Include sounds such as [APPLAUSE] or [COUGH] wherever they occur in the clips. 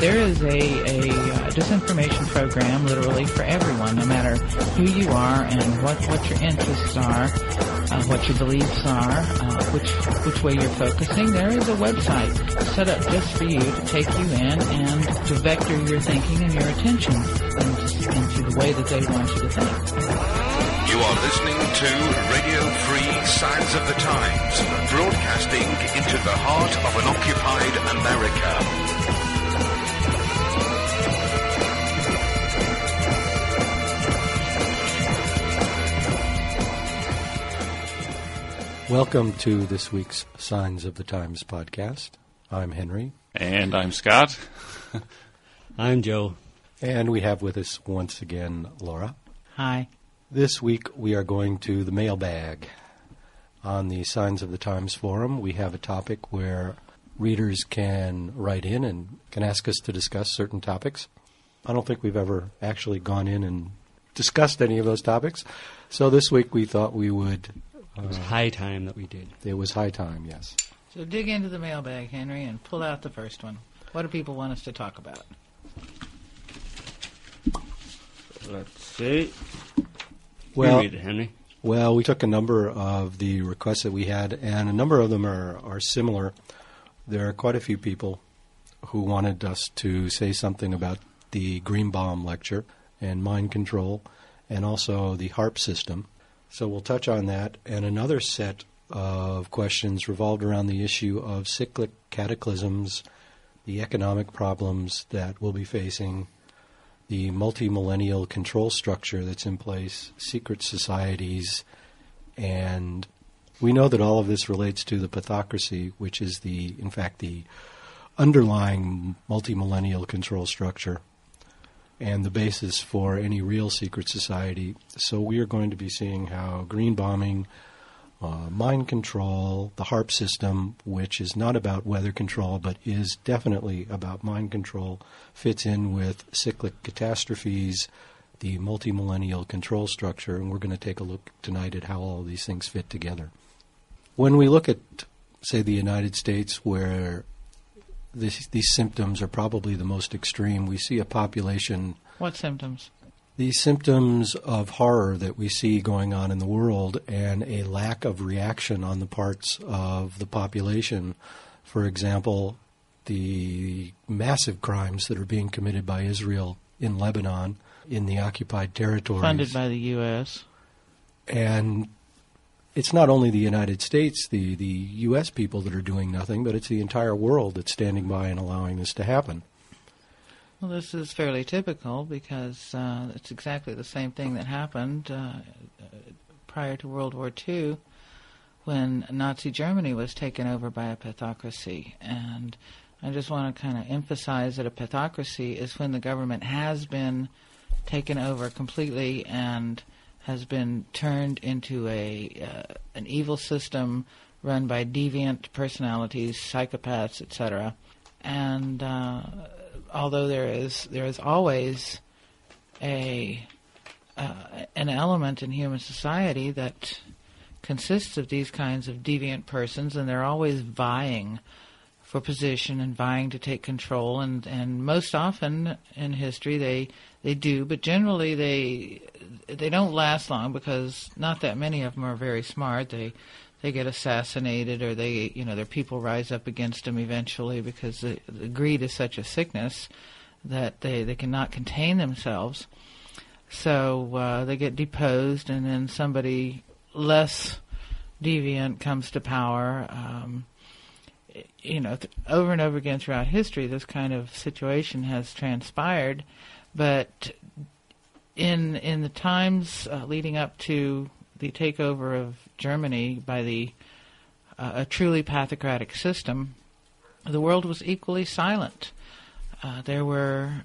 there is a, a uh, disinformation program literally for everyone, no matter who you are and what, what your interests are, uh, what your beliefs are, uh, which which way you're focusing. There is a website set up just for you to take you in and to vector your thinking and your attention into, into the way that they want you to think. You are listening to Radio Free Signs of the Times, broadcasting into the heart of an occupied America. Welcome to this week's Signs of the Times podcast. I'm Henry, And I'm Scott. [LAUGHS] I'm Joe. and we have with us once again Laura. Hi. This week we are going to the mailbag. On the Signs of the Times forum, we have a topic where readers can write in and can ask us to discuss certain topics. I don't think we've ever actually gone in and discussed any of those topics. So this week we thought we would. It was high time that we did. It was high time, yes. So dig into the mailbag, Henry, and pull out the first one. What do people want us to talk about? Let's see. Well, read it, Henry. Well, we took a number of the requests that we had, and a number of them are, are similar. There are quite a few people who wanted us to say something about the Greenbaum lecture and mind control, and also the HAARP system. So we'll touch on that. And another set of questions revolved around the issue of cyclic cataclysms, the economic problems that we'll be facing, the multi-millennial control structure that's in place, secret societies, and we know that all of this relates to the pathocracy, which is the, in fact, the underlying multi-millennial control structure and the basis for any real secret society. So we are going to be seeing how green bombing, uh, mind control, the HAARP system, which is not about weather control but is definitely about mind control, fits in with cyclic catastrophes, the multi millennial control structure, and we're going to take a look tonight at how all these things fit together. When we look at, say, the United States, where this, these symptoms are probably the most extreme, we see a population What symptoms? these symptoms of horror that we see going on in the world and a lack of reaction on the parts of the population. For example, the massive crimes that are being committed by Israel in Lebanon, in the occupied territories. Funded by the U.S. and it's not only the United States, the, the U.S. people that are doing nothing, but it's the entire world that's standing by and allowing this to happen. Well, this is fairly typical because uh, it's exactly the same thing that happened uh, prior to World War II when Nazi Germany was taken over by a pathocracy. And I just want to kind of emphasize that a pathocracy is when the government has been taken over completely and has been turned into a uh, an evil system run by deviant personalities, psychopaths, etc. And uh, although there is there is always a uh, an element in human society that consists of these kinds of deviant persons, and they're always vying for position and vying to take control. And, and most often in history, they they do, but generally they they don't last long because not that many of them are very smart. They they get assassinated or they you know their people rise up against them eventually because the, the greed is such a sickness that they they cannot contain themselves. So uh, they get deposed, and then somebody less deviant comes to power. Um, you know, th- over and over again throughout history, this kind of situation has transpired. But in in the times uh, leading up to the takeover of Germany by the uh, a truly pathocratic system, the world was equally silent. Uh, there were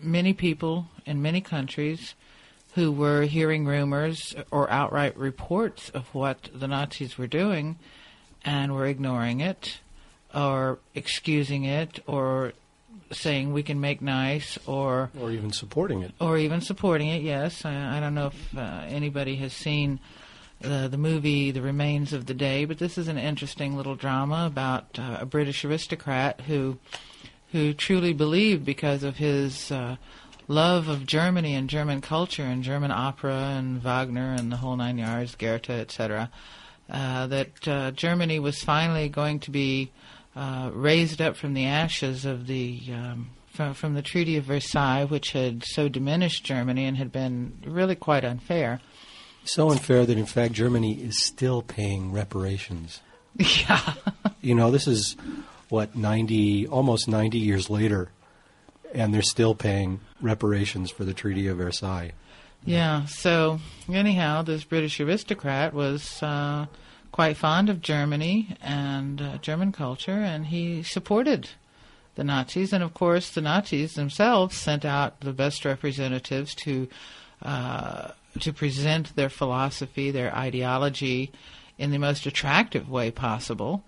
many people in many countries who were hearing rumors or outright reports of what the Nazis were doing and we're ignoring it or excusing it or saying we can make nice or Or even supporting it. or even supporting it. Yes, I, I don't know if uh, anybody has seen the the movie The Remains of the Day, but this is an interesting little drama about uh, a British aristocrat who who truly believed because of his uh, love of Germany and German culture and German opera and Wagner and the whole nine yards, Goethe, etc., uh, that uh, Germany was finally going to be uh, raised up from the ashes of the um, from, from the Treaty of Versailles, which had so diminished Germany and had been really quite unfair. So unfair that, in fact, Germany is still paying reparations. [LAUGHS] Yeah. You know, this is what ninety, almost ninety years later, and they're still paying reparations for the Treaty of Versailles. Yeah. So anyhow, this British aristocrat was uh, quite fond of Germany and uh, German culture, and he supported the Nazis. And of course, the Nazis themselves sent out the best representatives to uh, to present their philosophy, their ideology, in the most attractive way possible.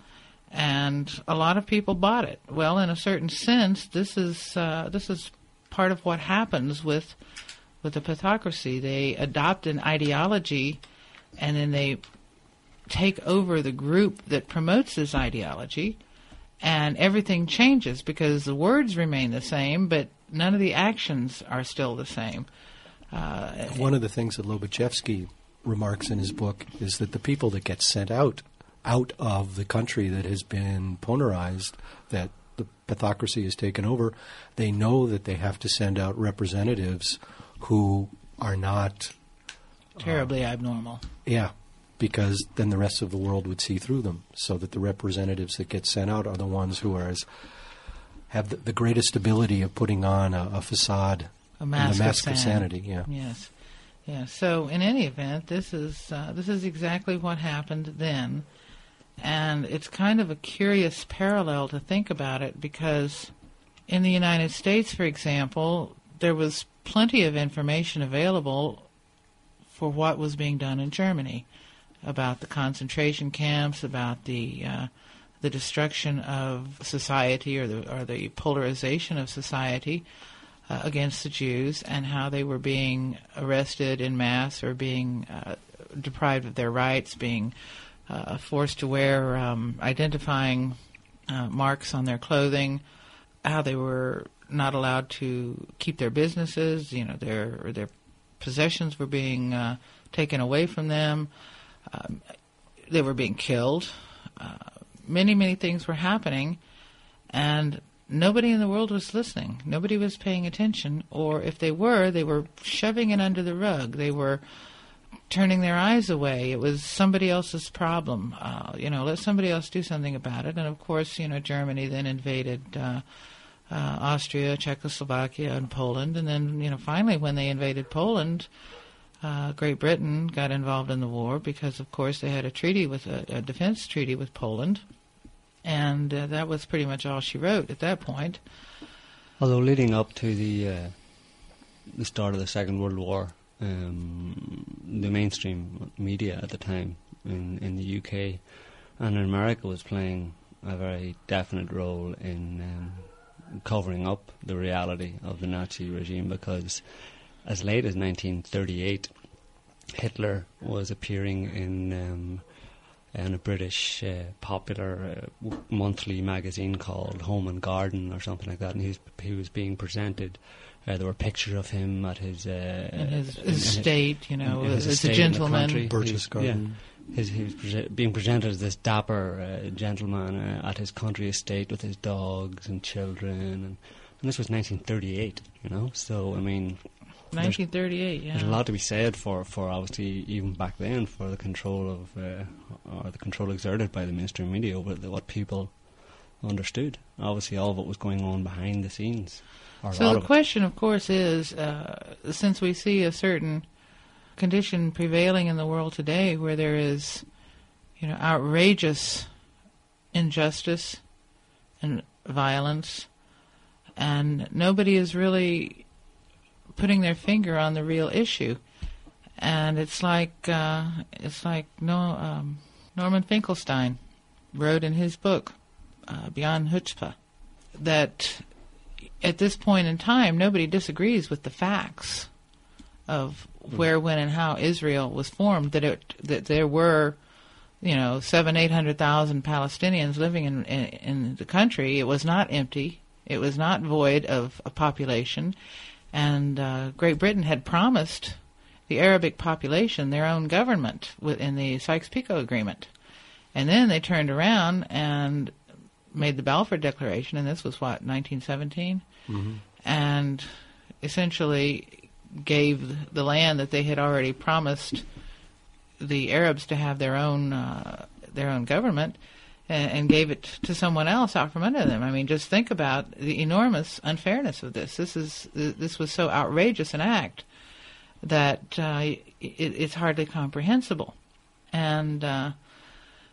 And a lot of people bought it. Well, in a certain sense, this is uh, this is part of what happens with with the pathocracy. They adopt an ideology, and then they take over the group that promotes this ideology, and everything changes because the words remain the same, but none of the actions are still the same. Uh, One of the things that Lobaczewski remarks in his book is that the people that get sent out out of the country that has been ponerized, that the pathocracy has taken over, they know that they have to send out representatives who are not, terribly abnormal. yeah, because then the rest of the world would see through them. So that the representatives that get sent out are the ones who are as have the, the greatest ability of putting on a, a facade, A and mask, a mask of, of sanity. Yeah. Yes, yes. So in any event, this is uh, this is exactly what happened then, and it's kind of a curious parallel to think about it because in the United States, for example, there was plenty of information available for what was being done in Germany about the concentration camps, about the uh, the destruction of society or the or the polarization of society uh, against the Jews and how they were being arrested in mass or being uh, deprived of their rights, being uh, forced to wear um, identifying uh, marks on their clothing, how they were not allowed to keep their businesses, you know, their their possessions were being uh, taken away from them. Um, they were being killed. Uh, many, many things were happening, and nobody in the world was listening. Nobody was paying attention, or if they were, they were shoving it under the rug. They were turning their eyes away. It was somebody else's problem. Uh, you know, let somebody else do something about it. And of course, you know, Germany then invaded. Uh, uh, Austria, Czechoslovakia, and Poland, and then you know finally when they invaded Poland, uh, Great Britain got involved in the war because, of course, they had a treaty with a, a defense treaty with Poland, and uh, that was pretty much all she wrote at that point. Although leading up to the uh, the start of the Second World War, um, the mainstream media at the time in in the UK and in America was playing a very definite role in um, covering up the reality of the Nazi regime because as late as 1938, Hitler was appearing in um, in a British uh, popular uh, monthly magazine called Home and Garden or something like that, and he was, he was being presented. Uh, there were pictures of him at his uh, In his in- in estate, you know, as a estate in the gentleman. country. Burgess He Garden. Yeah, his, he was prese- being presented as this dapper uh, gentleman uh, at his country estate with his dogs and children, and, and this was 1938. You know, so I mean, 1938, yeah. there's a lot to be said for, for obviously even back then for the control of uh, or the control exerted by the mainstream media over the, what people understood. Obviously, all of it was going on behind the scenes. So the of it. question, of course, is uh, since we see a certain condition prevailing in the world today, where there is, you know, outrageous injustice and violence, and nobody is really putting their finger on the real issue, and it's like uh, it's like no um, Norman Finkelstein wrote in his book uh, Beyond Chutzpah that at this point in time, nobody disagrees with the facts of where, when, and how Israel was formed. That it that there were, you know, seven, eight hundred thousand Palestinians living in, in in the country. It was not empty. It was not void of a population, and uh, Great Britain had promised the Arabic population their own government in the Sykes-Picot Agreement. And then they turned around and made the Balfour Declaration, and this was what 1917, Mm-hmm. and essentially gave the land that they had already promised the Arabs to have their own uh, their own government, and, and gave it to someone else out from under them. I mean, just think about the enormous unfairness of this. This is this was so outrageous an act that uh, it, it's hardly comprehensible, and. Uh,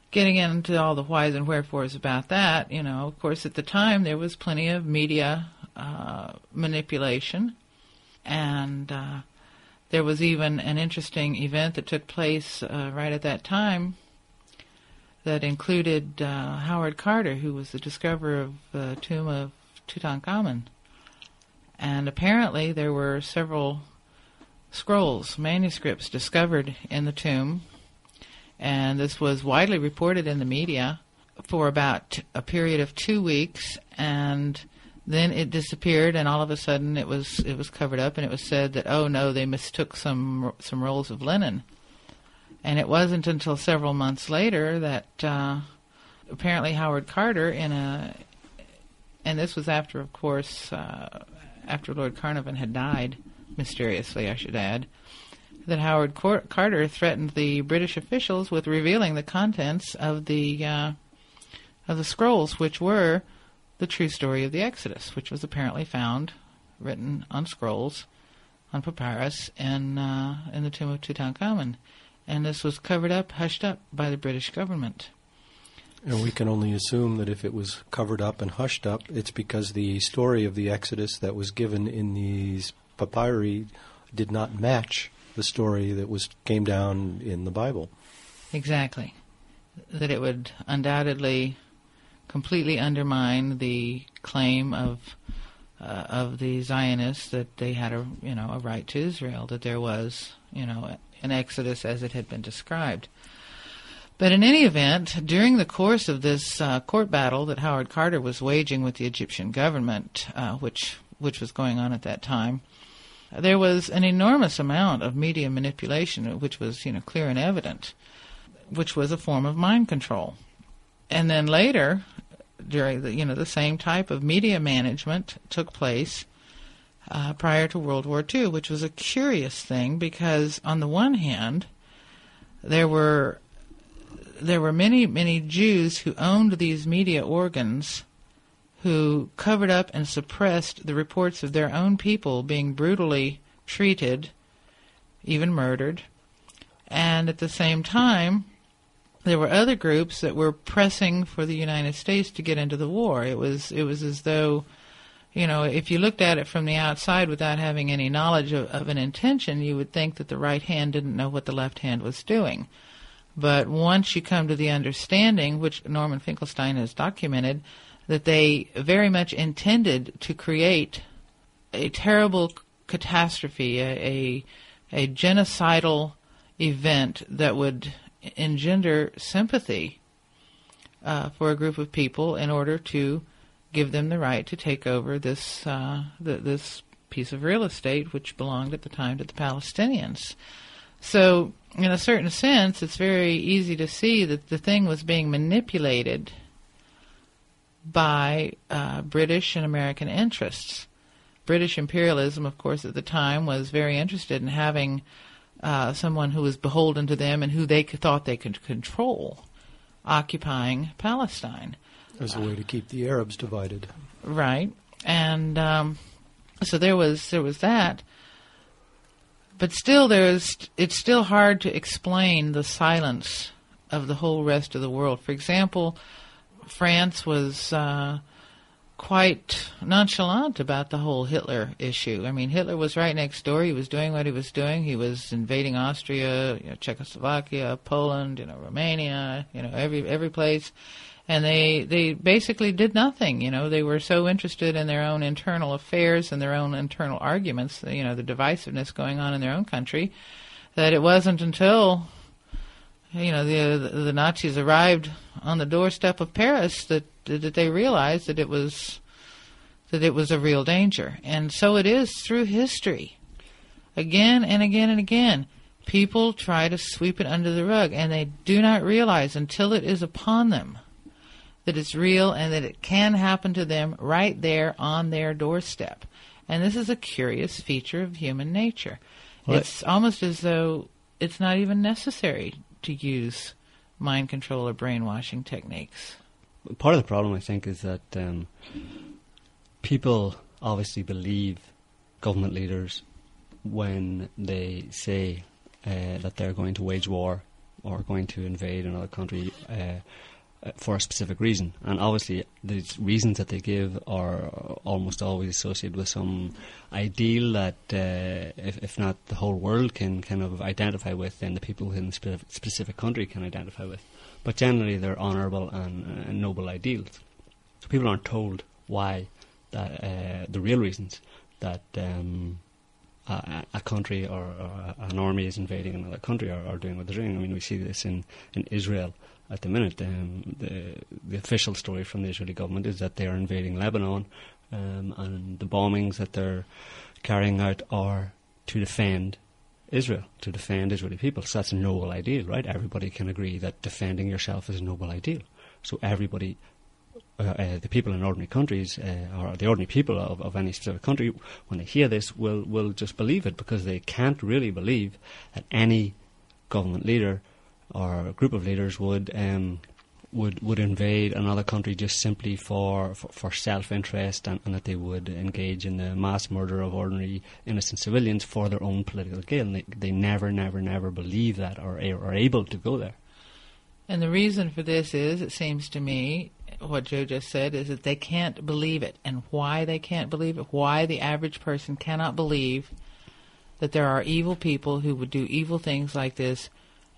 getting into all the whys and wherefores about that, you know, of course, at the time there was plenty of media uh, manipulation, and uh, there was even an interesting event that took place uh, right at that time that included uh, Howard Carter, who was the discoverer of the tomb of Tutankhamun. And apparently there were several scrolls, manuscripts discovered in the tomb and this was widely reported in the media for about a period of two weeks, and then it disappeared, and all of a sudden it was it was covered up, and it was said that oh no, they mistook some some rolls of linen, and it wasn't until several months later that uh, apparently Howard Carter in a and this was after, of course, uh, after Lord Carnarvon had died mysteriously, I should add that Howard Carter threatened the British officials with revealing the contents of the uh, of the scrolls, which were the true story of the Exodus, which was apparently found written on scrolls on papyrus in uh, in the tomb of Tutankhamun, and this was covered up, hushed up by the British government. And we can only assume that if it was covered up and hushed up, it's because the story of the Exodus that was given in these papyri did not match the story that was came down in the Bible. Exactly. That it would undoubtedly completely undermine the claim of uh, of the Zionists that they had a you know a right to Israel, that there was you know an exodus as it had been described. But in any event, during the course of this uh, court battle that Howard Carter was waging with the Egyptian government, uh, which which was going on at that time, there was an enormous amount of media manipulation, which was, you know, clear and evident, which was a form of mind control. And then later, during the, you know, the same type of media management took place uh, prior to World War II, which was a curious thing because, on the one hand, there were there were many many Jews who owned these media organs who covered up and suppressed the reports of their own people being brutally treated, even murdered. And at the same time, there were other groups that were pressing for the United States to get into the war. It was it was as though, you know, if you looked at it from the outside without having any knowledge of, of an intention, you would think that the right hand didn't know what the left hand was doing. But once you come to the understanding, which Norman Finkelstein has documented, that they very much intended to create a terrible catastrophe, a, a, a genocidal event that would engender sympathy uh, for a group of people in order to give them the right to take over this uh, the, this piece of real estate, which belonged at the time to the Palestinians. So, in a certain sense, it's very easy to see that the thing was being manipulated by uh, British and American interests. British imperialism, of course, at the time was very interested in having uh, someone who was beholden to them and who they thought they could control, occupying Palestine. As a way to keep the Arabs divided. Right, and um, so there was there was that. But still, there's it's still hard to explain the silence of the whole rest of the world. For example, France was uh, quite nonchalant about the whole Hitler issue. I mean, Hitler was right next door. He was doing what he was doing. He was invading Austria, you know, Czechoslovakia, Poland, you know, Romania, you know, every every place. And they they basically did nothing. You know, they were so interested in their own internal affairs and their own internal arguments. You know, the divisiveness going on in their own country, that it wasn't until you know the the Nazis arrived on the doorstep of Paris that that they realized that it was that it was a real danger. And so it is through history. Again and again and again, people try to sweep it under the rug, and they do not realize until it is upon them that it's real and that it can happen to them right there on their doorstep. And this is a curious feature of human nature. Well, it's almost as though it's not even necessary to use mind control or brainwashing techniques. Part of the problem, I think, is that um, people obviously believe government leaders when they say uh, that they're going to wage war or going to invade another country uh, uh, for a specific reason. And obviously, the reasons that they give are almost always associated with some ideal that, uh, if, if not the whole world can kind of identify with, then the people in the specific country can identify with. But generally, they're honourable and, uh, noble ideals. So people aren't told why that uh, the real reasons that um, a, a country or, or, an army is invading another country or, or, doing what they're doing. I mean, we see this in, in Israel at the minute. Um, the, the official story from the Israeli government is that they are invading Lebanon, um, and the bombings that they're carrying out are to defend Israel, to defend Israeli people. So that's a noble ideal, right? Everybody can agree that defending yourself is a noble ideal. So everybody uh, uh, the people in ordinary countries, uh, or the ordinary people of, of any specific country, when they hear this, will will just believe it because they can't really believe that any government leader or group of leaders would um, would would invade another country just simply for for, for self interest and, and, that they would engage in the mass murder of ordinary innocent civilians for their own political gain. They, they never, never, never believe that or are able to go there. And the reason for this is, it seems to me, what Joe just said, is that they can't believe it. And why they can't believe it, why the average person cannot believe that there are evil people who would do evil things like this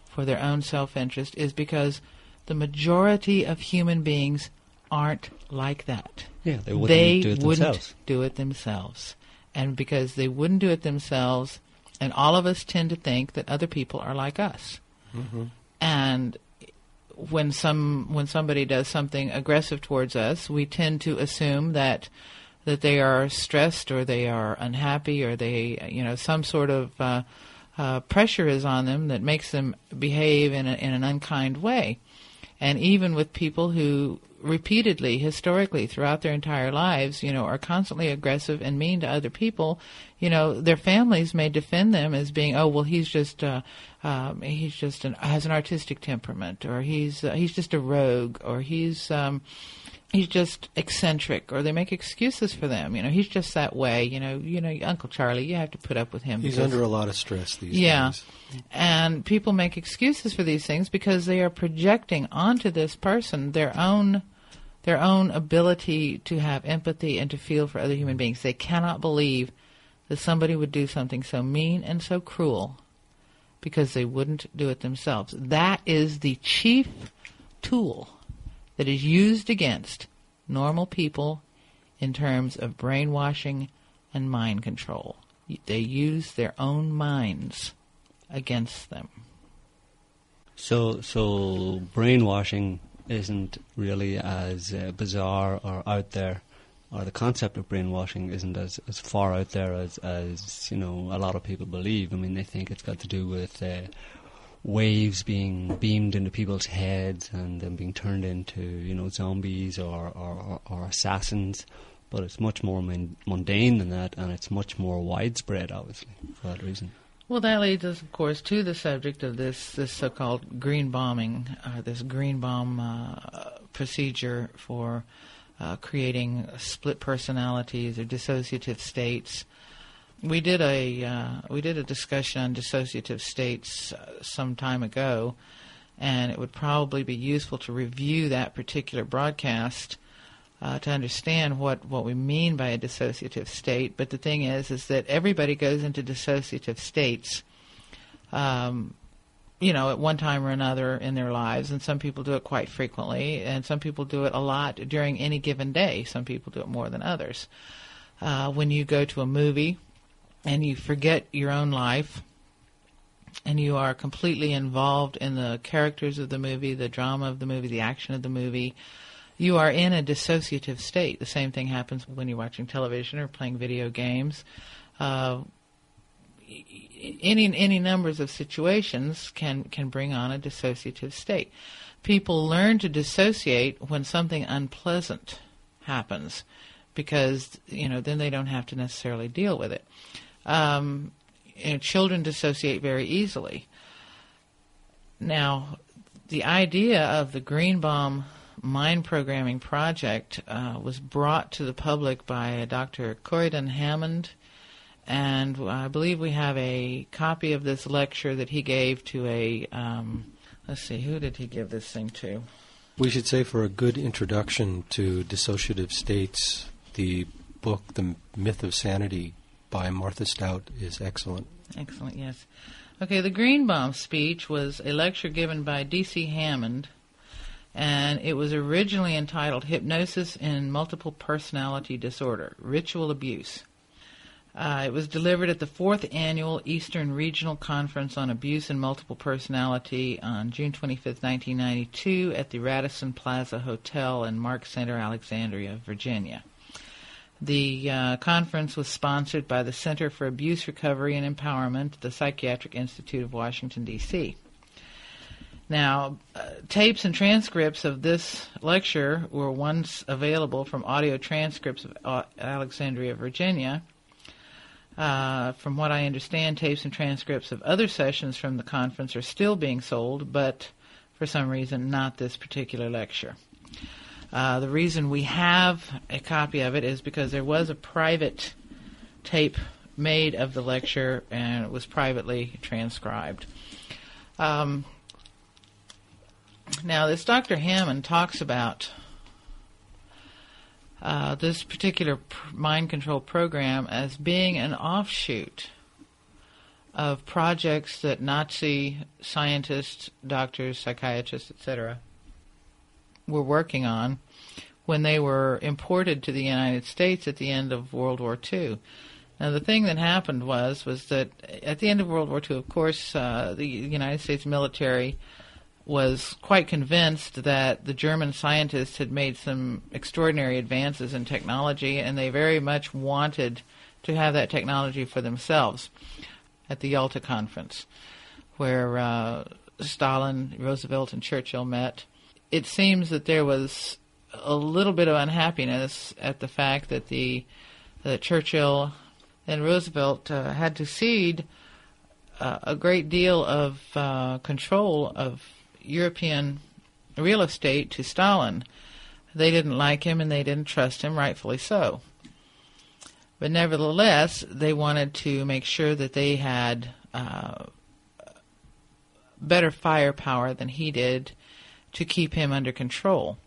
for their own self interest, is because the majority of human beings aren't like that. Yeah, they wouldn't they do it wouldn't themselves. do it themselves. And because they wouldn't do it themselves, and all of us tend to think that other people are like us. Mm-hmm. And when some when somebody does something aggressive towards us, we tend to assume that that they are stressed or they are unhappy or they you know some sort of uh, uh, pressure is on them that makes them behave in, a, in an unkind way. And even with people who repeatedly, historically, throughout their entire lives, you know, are constantly aggressive and mean to other people, you know, their families may defend them as being, oh, well, he's just, uh, um, he's just an, has an artistic temperament, or he's uh, he's just a rogue, or he's um, he's just eccentric, or they make excuses for them. You know, he's just that way. You know, you know, Uncle Charlie, you have to put up with him. He's because- under a lot of stress these yeah. days. And people make excuses for these things because they are projecting onto this person their own their own ability to have empathy and to feel for other human beings. They cannot believe that somebody would do something so mean and so cruel because they wouldn't do it themselves. That is the chief tool that is used against normal people in terms of brainwashing and mind control. They use their own minds against them. So, so brainwashing isn't really as uh, bizarre or out there, or the concept of brainwashing isn't as, as far out there as, as you know a lot of people believe. I mean, they think it's got to do with uh, waves being beamed into people's heads and then being turned into you know zombies or or, or assassins. But it's much more mun- mundane than that, and it's much more widespread, obviously, for that reason. Well, that leads us, of course, to the subject of this this so-called green bombing, uh, this Greenbaum uh, procedure for uh, creating split personalities or dissociative states. We did a uh, we did a discussion on dissociative states uh, some time ago, and it would probably be useful to review that particular broadcast uh, to understand what, what we mean by a dissociative state. But the thing is, is that everybody goes into dissociative states, um, you know, at one time or another in their lives, and some people do it quite frequently, and some people do it a lot during any given day. Some people do it more than others. Uh, when you go to a movie and you forget your own life, and you are completely involved in the characters of the movie, the drama of the movie, the action of the movie, you are in a dissociative state. The same thing happens when you're watching television or playing video games. Uh, any any numbers of situations can can bring on a dissociative state. People learn to dissociate when something unpleasant happens, because you know then they don't have to necessarily deal with it. Um, you know, children dissociate very easily. Now, the idea of the Greenbaum mind programming project uh, was brought to the public by Dr. Corydon Hammond and I believe we have a copy of this lecture that he gave to a. Um, let's see, who did he give this thing to? We should say for a good introduction to dissociative states, the book "The Myth of Sanity" by Martha Stout is excellent. Excellent, yes. Okay, the Greenbaum speech was a lecture given by D.C. Hammond, and it was originally entitled Hypnosis in Multiple Personality Disorder Ritual Abuse. Uh, it was delivered at the fourth annual Eastern Regional Conference on Abuse and Multiple Personality on June 25, 1992, at the Radisson Plaza Hotel in Mark Center, Alexandria, Virginia. The uh, conference was sponsored by the Center for Abuse Recovery and Empowerment, the Psychiatric Institute of Washington, D.C. Now, uh, tapes and transcripts of this lecture were once available from audio transcripts of uh, Alexandria, Virginia uh, from what I understand, tapes and transcripts of other sessions from the conference are still being sold, but for some reason, not this particular lecture. Uh, the reason we have a copy of it is because there was a private tape made of the lecture and it was privately transcribed. Um, now, this Dr. Hammond talks about uh, this particular pr- mind control program as being an offshoot of projects that Nazi scientists, doctors, psychiatrists, etc., were working on when they were imported to the United States at the end of World War II. Now, the thing that happened was was that at the end of World War II, of course, uh, the United States military was quite convinced that the German scientists had made some extraordinary advances in technology, and they very much wanted to have that technology for themselves at the Yalta Conference, where uh, Stalin, Roosevelt, and Churchill met. It seems that there was a little bit of unhappiness at the fact that the that Churchill and Roosevelt uh, had to cede uh, a great deal of uh, control of European real estate to Stalin. They didn't like him and they didn't trust him, rightfully so. But nevertheless, they wanted to make sure that they had uh, better firepower than he did to keep him under control.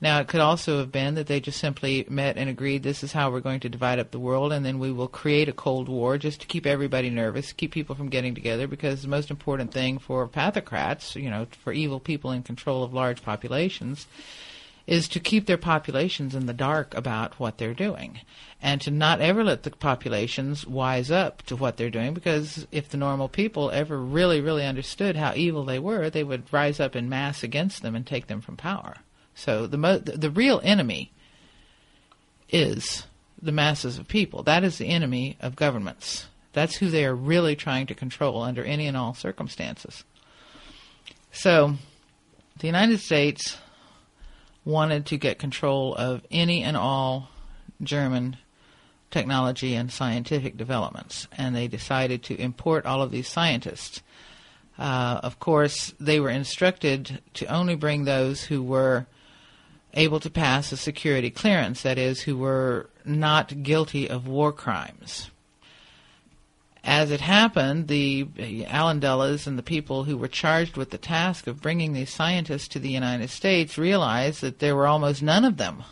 Now, it could also have been that they just simply met and agreed this is how we're going to divide up the world, and then we will create a Cold War just to keep everybody nervous, keep people from getting together, because the most important thing for pathocrats, you know, for evil people in control of large populations, is to keep their populations in the dark about what they're doing and to not ever let the populations wise up to what they're doing because if the normal people ever really really understood how evil they were they would rise up in mass against them and take them from power so the mo- the real enemy is the masses of people. That is the enemy of governments. That's who they are really trying to control under any and all circumstances. So the United States wanted to get control of any and all German technology and scientific developments, and they decided to import all of these scientists. Uh, of course, they were instructed to only bring those who were able to pass a security clearance, that is, who were not guilty of war crimes. As it happened, the Allen Dulles and the people who were charged with the task of bringing these scientists to the United States realized that there were almost none of them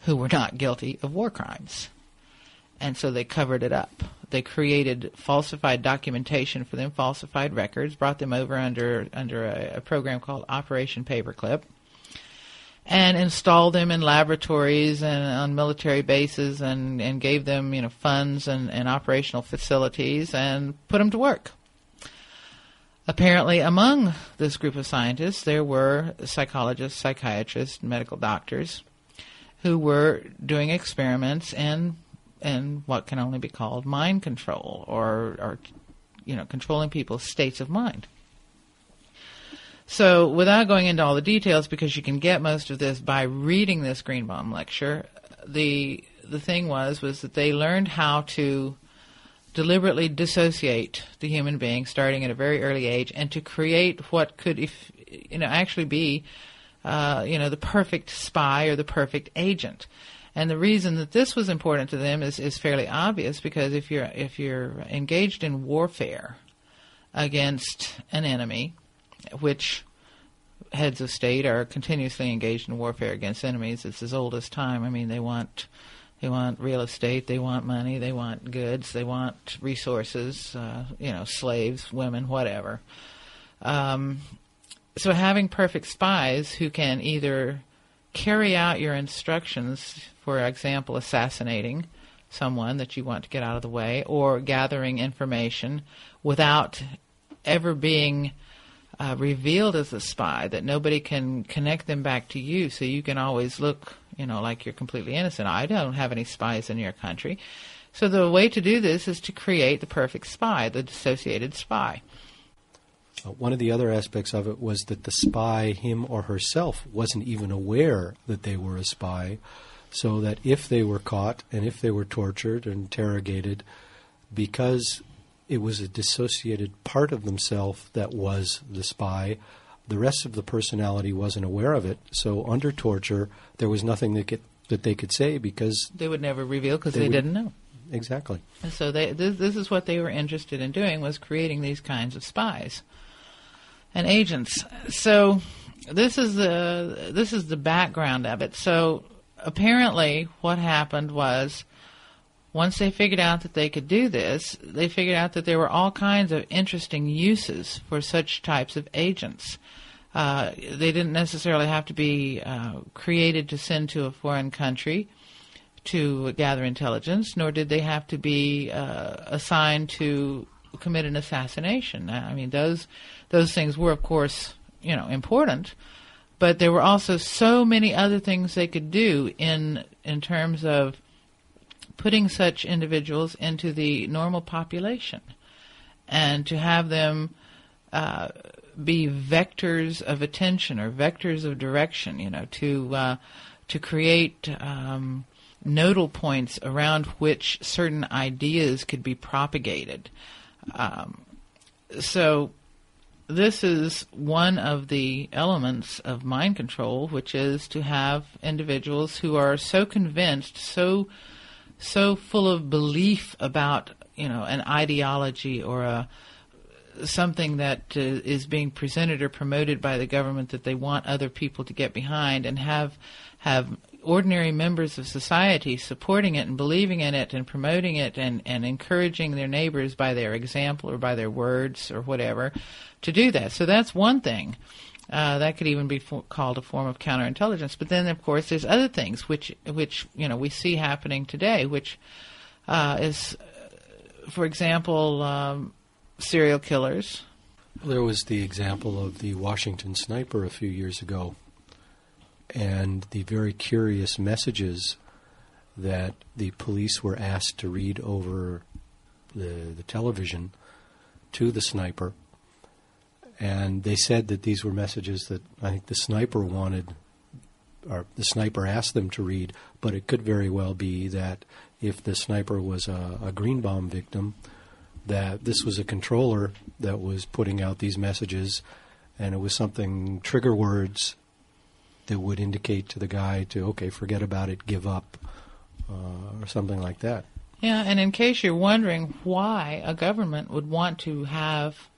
who were not guilty of war crimes. And so they covered it up. They created falsified documentation for them, falsified records, brought them over under under a, a program called Operation Paperclip and installed them in laboratories and on military bases and, and gave them you know funds and, and operational facilities and put them to work. Apparently, among this group of scientists, there were psychologists, psychiatrists, medical doctors who were doing experiments in in what can only be called mind control or or you know controlling people's states of mind. So, without going into all the details, because you can get most of this by reading this Greenbaum lecture, the the thing was was that they learned how to deliberately dissociate the human being starting at a very early age and to create what could if you know actually be uh, you know the perfect spy or the perfect agent. And the reason that this was important to them is, is fairly obvious because if you're if you're engaged in warfare against an enemy which heads of state are continuously engaged in warfare against enemies it's as old as time i mean they want they want real estate. They want money. They want goods. They want resources. Uh, you know, slaves, women, whatever. Um, so having perfect spies who can either carry out your instructions, for example, assassinating someone that you want to get out of the way, or gathering information without ever being uh, revealed as a spy, that nobody can connect them back to you, so you can always look you know, like you're completely innocent. I don't have any spies in your country. So the way to do this is to create the perfect spy, the dissociated spy. Uh, one of the other aspects of it was that the spy, him or herself, wasn't even aware that they were a spy, so that if they were caught and if they were tortured and interrogated, because it was a dissociated part of themselves that was the spy, the rest of the personality wasn't aware of it. So under torture, there was nothing that could, that they could say because they would never reveal because they, they didn't know. Exactly. And so they, this, this is what they were interested in doing was creating these kinds of spies and agents. So this is the this is the background of it. So apparently, what happened was once they figured out that they could do this, they figured out that there were all kinds of interesting uses for such types of agents. Uh, they didn't necessarily have to be uh, created to send to a foreign country to gather intelligence, nor did they have to be uh, assigned to commit an assassination. I mean, those those things were, of course, you know, important, but there were also so many other things they could do in in terms of putting such individuals into the normal population and to have them uh, be vectors of attention or vectors of direction, you know, to uh, to create um, nodal points around which certain ideas could be propagated. Um, so this is one of the elements of mind control, which is to have individuals who are so convinced, so so full of belief about you know an ideology or a something that uh, is being presented or promoted by the government that they want other people to get behind and have have ordinary members of society supporting it and believing in it and promoting it and, and encouraging their neighbors by their example or by their words or whatever to do that. So that's one thing. Uh, that could even be for, called a form of counterintelligence. But then, of course, there's other things which, which you know, we see happening today, which uh, is, for example, um, serial killers. There was the example of the Washington sniper a few years ago, and the very curious messages that the police were asked to read over the, the television to the sniper. And they said that these were messages that I think the sniper wanted, or the sniper asked them to read, but it could very well be that if the sniper was a, a bomb victim, that this was a controller that was putting out these messages, and it was something trigger words that would indicate to the guy to okay, forget about it, give up, uh, or something like that. Yeah, and in case you're wondering why a government would want to have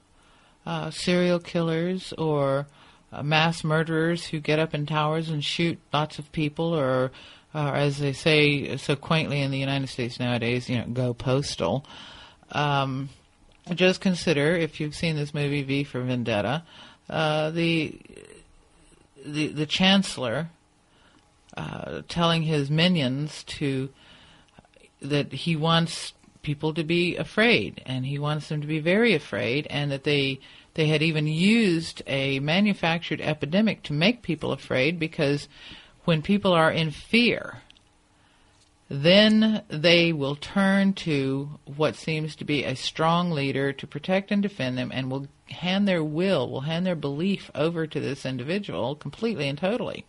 uh, serial killers or uh, mass murderers who get up in towers and shoot lots of people, or, or as they say so quaintly in the United States nowadays, you know, go postal. Um, just consider if you've seen this movie V for Vendetta, uh, the the the chancellor uh, telling his minions to that he wants people to be afraid, and he wants them to be very afraid, and that they they had even used a manufactured epidemic to make people afraid because when people are in fear, then they will turn to what seems to be a strong leader to protect and defend them and will hand their will, will hand their belief over to this individual completely and totally.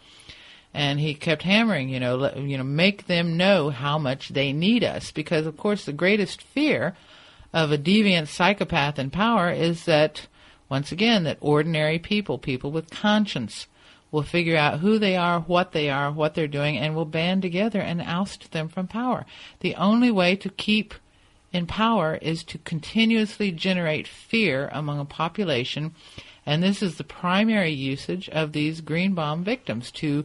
And he kept hammering, you know, let, you know, make them know how much they need us because of course the greatest fear of a deviant psychopath in power is that once again that ordinary people, people with conscience will figure out who they are, what they are, what they're doing, and will band together and oust them from power. The only way to keep in power is to continuously generate fear among a population, and this is the primary usage of these Greenbaum victims to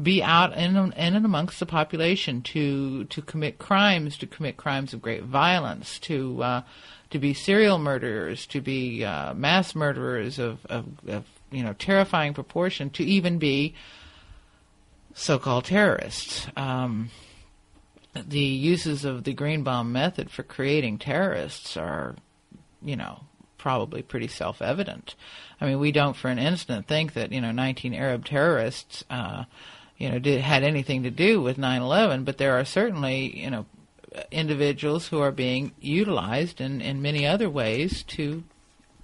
be out in, in and amongst the population to to commit crimes, to commit crimes of great violence, to uh, to be serial murderers, to be uh, mass murderers of, of, of you know terrifying proportion to even be so-called terrorists. Um, the uses of the Greenbaum method for creating terrorists are, you know, probably pretty self-evident. I mean, we don't for an instant think that you know 19 Arab terrorists, uh, you know, did had anything to do with 9/11, but there are certainly you know individuals who are being utilized in in many other ways to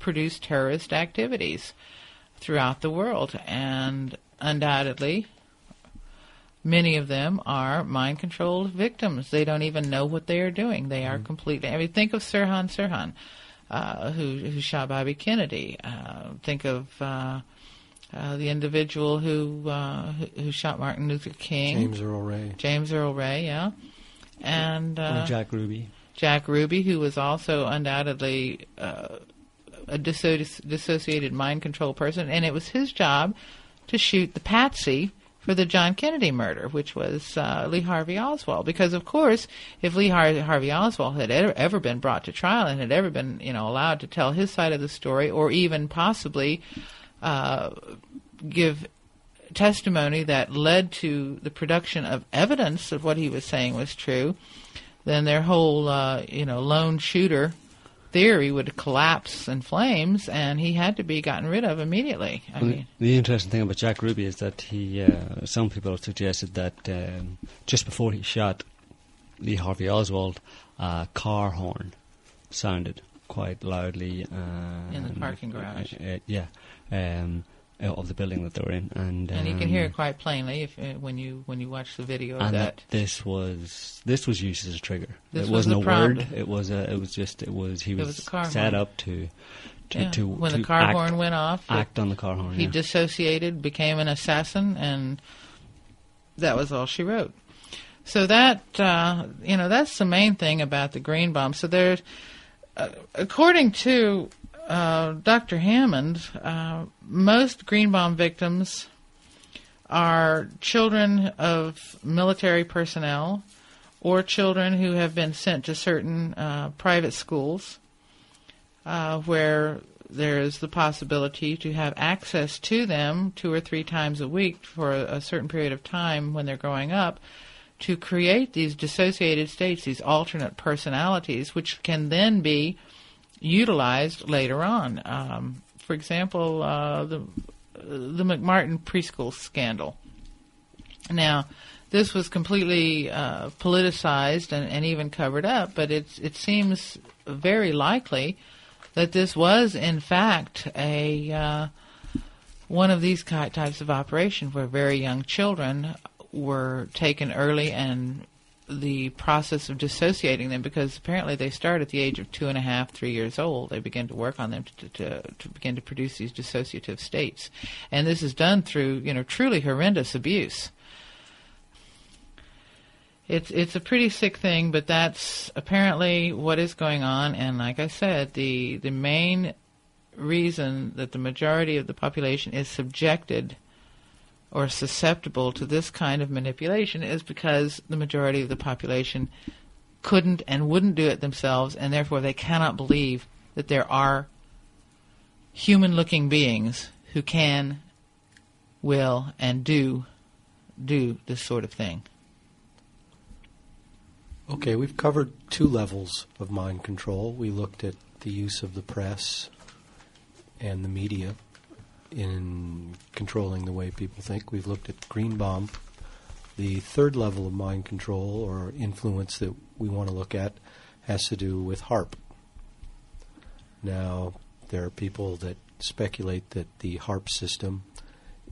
produce terrorist activities throughout the world, and undoubtedly, many of them are mind controlled victims. They don't even know what they are doing. They are mm-hmm. completely. I mean, think of Sirhan Sirhan, uh, who who shot Bobby Kennedy. Uh, think of. Uh, uh, the individual who, uh, who, who shot Martin Luther King, James Earl Ray, James Earl Ray, yeah, and uh, Jack Ruby, Jack Ruby, who was also undoubtedly uh, a dissoci- dissociated mind control person, and it was his job to shoot the patsy for the John Kennedy murder, which was uh, Lee Harvey Oswald. Because of course, if Lee Har- Harvey Oswald had ever, ever been brought to trial and had ever been, you know, allowed to tell his side of the story, or even possibly uh, give testimony that led to the production of evidence of what he was saying was true, then their whole, uh, you know, lone shooter theory would collapse in flames, and he had to be gotten rid of immediately. I mean, the interesting thing about Jack Ruby is that he, uh, some people have suggested that um, just before he shot Lee Harvey Oswald, a car horn sounded quite loudly uh, in the parking garage. Uh, yeah. Um, uh, of the building that they were in, and and you can hear it um, quite plainly if uh, when you when you watch the video of and that. This was this was used as a trigger. This it was wasn't a word. It was a. It was just. It was. He was, was set up to. To, yeah. to when to the car act, horn went off, act on the car horn. He yeah. dissociated, became an assassin, and that was all she wrote. So that uh, you know that's the main thing about the Greenbaum. So there's, uh, according to uh, Dr. Hammond, uh, most Greenbaum victims are children of military personnel or children who have been sent to certain uh, private schools uh, where there is the possibility to have access to them two or three times a week for a certain period of time when they're growing up to create these dissociated states, these alternate personalities, which can then be utilized later on. Um, for example, uh, the the McMartin preschool scandal. Now, this was completely uh, politicized and, and, even covered up, but it it seems very likely that this was in fact a uh, one of these types of operation where very young children were taken early and the process of dissociating them because apparently they start at the age of two and a half, three years old. They begin to work on them to, to, to begin to produce these dissociative states. And this is done through, you know, truly horrendous abuse. It's it's a pretty sick thing, but that's apparently what is going on. And like I said, the the main reason that the majority of the population is subjected or susceptible to this kind of manipulation is because the majority of the population couldn't and wouldn't do it themselves, and therefore they cannot believe that there are human looking beings who can, will, and do do this sort of thing. Okay, we've covered two levels of mind control. We looked at the use of the press and the media in controlling the way people think. We've looked at Greenbaum. The third level of mind control or influence that we want to look at has to do with HAARP. Now, there are people that speculate that the HAARP system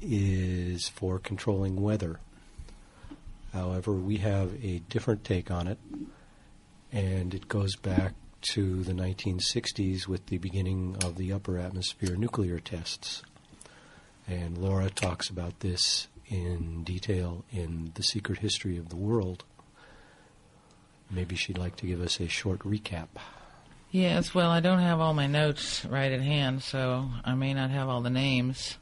is for controlling weather. However, we have a different take on it, and it goes back to the 1960s with the beginning of the upper atmosphere nuclear tests. And Laura talks about this in detail in The Secret History of the World. Maybe she'd like to give us a short recap. Yes, well, I don't have all my notes right at hand, so I may not have all the names.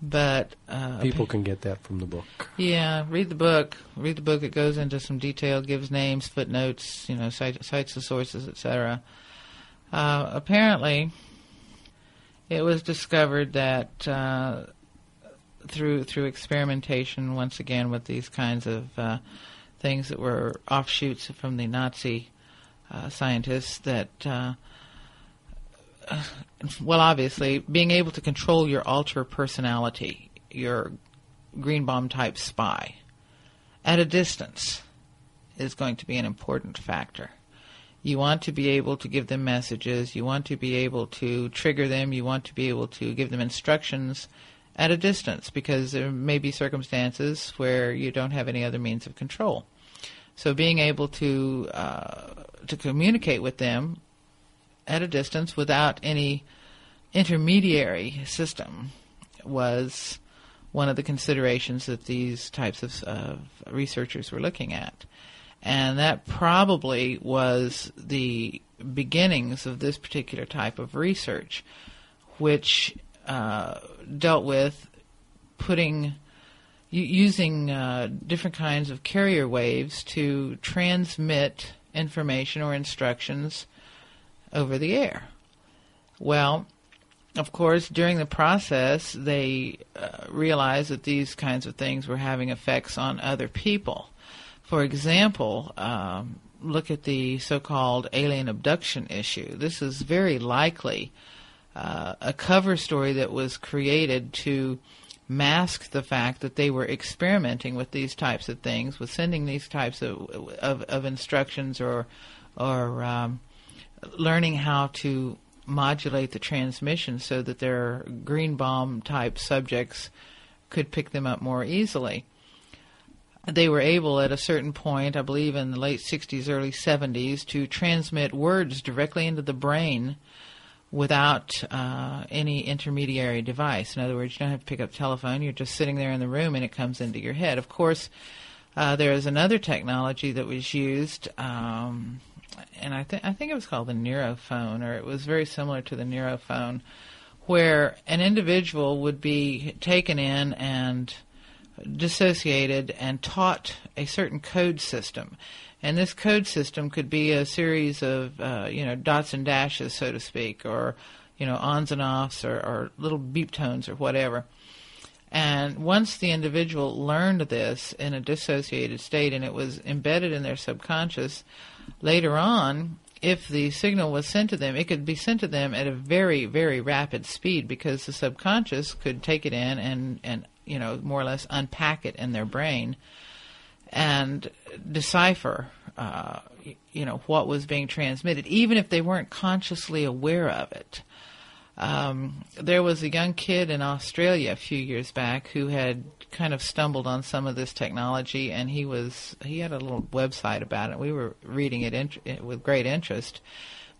But uh, People can get that from the book. Yeah, read the book. Read the book. It goes into some detail, gives names, footnotes, you know, cite, cites the sources, etc. Uh, apparently, it was discovered that uh, through through experimentation, once again with these kinds of uh, things that were offshoots from the Nazi uh, scientists, that uh, well, obviously, being able to control your alter personality, your Greenbaum type spy, at a distance is going to be an important factor. You want to be able to give them messages, you want to be able to trigger them, you want to be able to give them instructions at a distance because there may be circumstances where you don't have any other means of control. So being able to uh, to communicate with them at a distance without any intermediary system was one of the considerations that these types of uh, researchers were looking at. And that probably was the beginnings of this particular type of research, which uh, dealt with putting using uh, different kinds of carrier waves to transmit information or instructions over the air. Well, of course, during the process, they uh, realized that these kinds of things were having effects on other people. For example, um, look at the so called alien abduction issue. This is very likely uh, a cover story that was created to mask the fact that they were experimenting with these types of things, with sending these types of, of, of instructions or, or um, learning how to modulate the transmission so that their Greenbaum type subjects could pick them up more easily. They were able at a certain point, I believe in the late 60s, early 70s, to transmit words directly into the brain without uh, any intermediary device. In other words, you don't have to pick up the telephone, you're just sitting there in the room and it comes into your head. Of course, uh, there is another technology that was used. Um, and I think I think it was called the Neurophone, or it was very similar to the Neurophone, where an individual would be taken in and dissociated and taught a certain code system. And this code system could be a series of, uh, you know, dots and dashes, so to speak, or, you know, ons and offs, or, or little beep tones, or whatever. And once the individual learned this in a dissociated state and it was embedded in their subconscious, later on, if the signal was sent to them, it could be sent to them at a very, very rapid speed because the subconscious could take it in and, and you know, more or less unpack it in their brain and decipher, uh, you know, what was being transmitted, even if they weren't consciously aware of it. Um, there was a young kid in Australia a few years back who had kind of stumbled on some of this technology, and he was he had a little website about it. We were reading it with great interest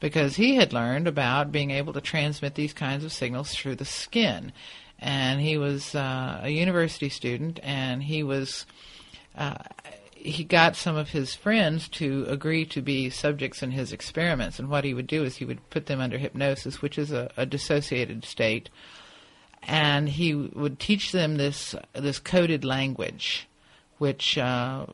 because he had learned about being able to transmit these kinds of signals through the skin, and he was uh, a university student, and he was. He got some of his friends to agree to be subjects in his experiments. And what he would do is he would put them under hypnosis, which is a, a dissociated state, and he would teach them this this coded language, which uh,